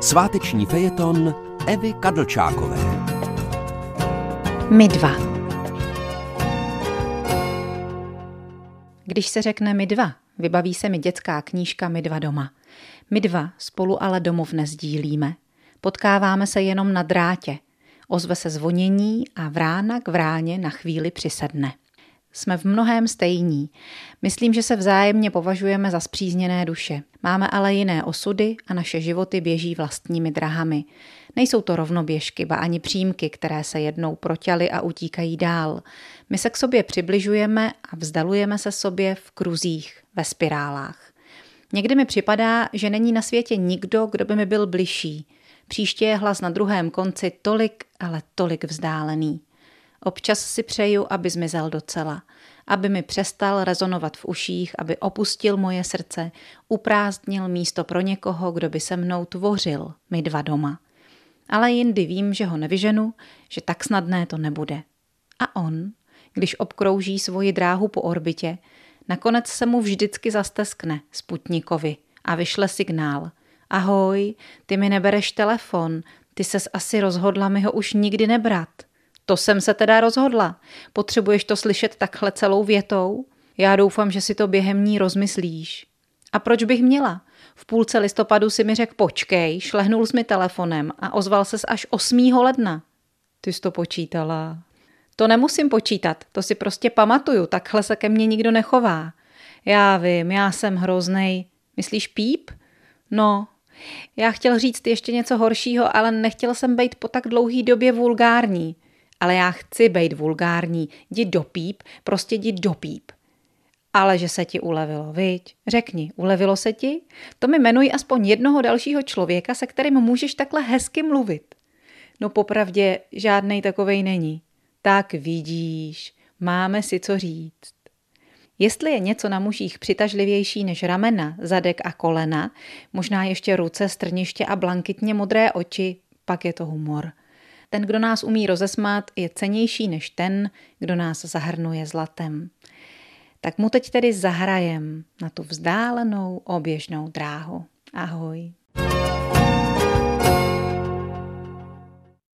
Sváteční fejeton Evy Kadlčákové. My dva. Když se řekne my dva, vybaví se mi dětská knížka My dva doma. My dva spolu ale domov nezdílíme. Potkáváme se jenom na drátě. Ozve se zvonění a vrána k vráně na chvíli přisedne. Jsme v mnohém stejní. Myslím, že se vzájemně považujeme za spřízněné duše. Máme ale jiné osudy a naše životy běží vlastními drahami. Nejsou to rovnoběžky, ba ani přímky, které se jednou proťaly a utíkají dál. My se k sobě přibližujeme a vzdalujeme se sobě v kruzích, ve spirálách. Někdy mi připadá, že není na světě nikdo, kdo by mi byl bližší. Příště je hlas na druhém konci tolik, ale tolik vzdálený. Občas si přeju, aby zmizel docela, aby mi přestal rezonovat v uších, aby opustil moje srdce, uprázdnil místo pro někoho, kdo by se mnou tvořil, my dva doma. Ale jindy vím, že ho nevyženu, že tak snadné to nebude. A on, když obkrouží svoji dráhu po orbitě, nakonec se mu vždycky zasteskne Sputnikovi a vyšle signál. Ahoj, ty mi nebereš telefon, ty ses asi rozhodla mi ho už nikdy nebrat. To jsem se teda rozhodla. Potřebuješ to slyšet takhle celou větou? Já doufám, že si to během ní rozmyslíš. A proč bych měla? V půlce listopadu si mi řekl počkej, šlehnul jsi mi telefonem a ozval ses až 8. ledna. Ty jsi to počítala. To nemusím počítat, to si prostě pamatuju, takhle se ke mně nikdo nechová. Já vím, já jsem hroznej. Myslíš píp? No, já chtěl říct ještě něco horšího, ale nechtěl jsem být po tak dlouhý době vulgární ale já chci být vulgární, jdi do píp, prostě jdi do píp. Ale že se ti ulevilo, viď? Řekni, ulevilo se ti? To mi jmenuj aspoň jednoho dalšího člověka, se kterým můžeš takhle hezky mluvit. No popravdě žádnej takovej není. Tak vidíš, máme si co říct. Jestli je něco na mužích přitažlivější než ramena, zadek a kolena, možná ještě ruce, strniště a blankitně modré oči, pak je to humor. Ten, kdo nás umí rozesmát, je cenější než ten, kdo nás zahrnuje zlatem. Tak mu teď tedy zahrajem na tu vzdálenou oběžnou dráhu. Ahoj.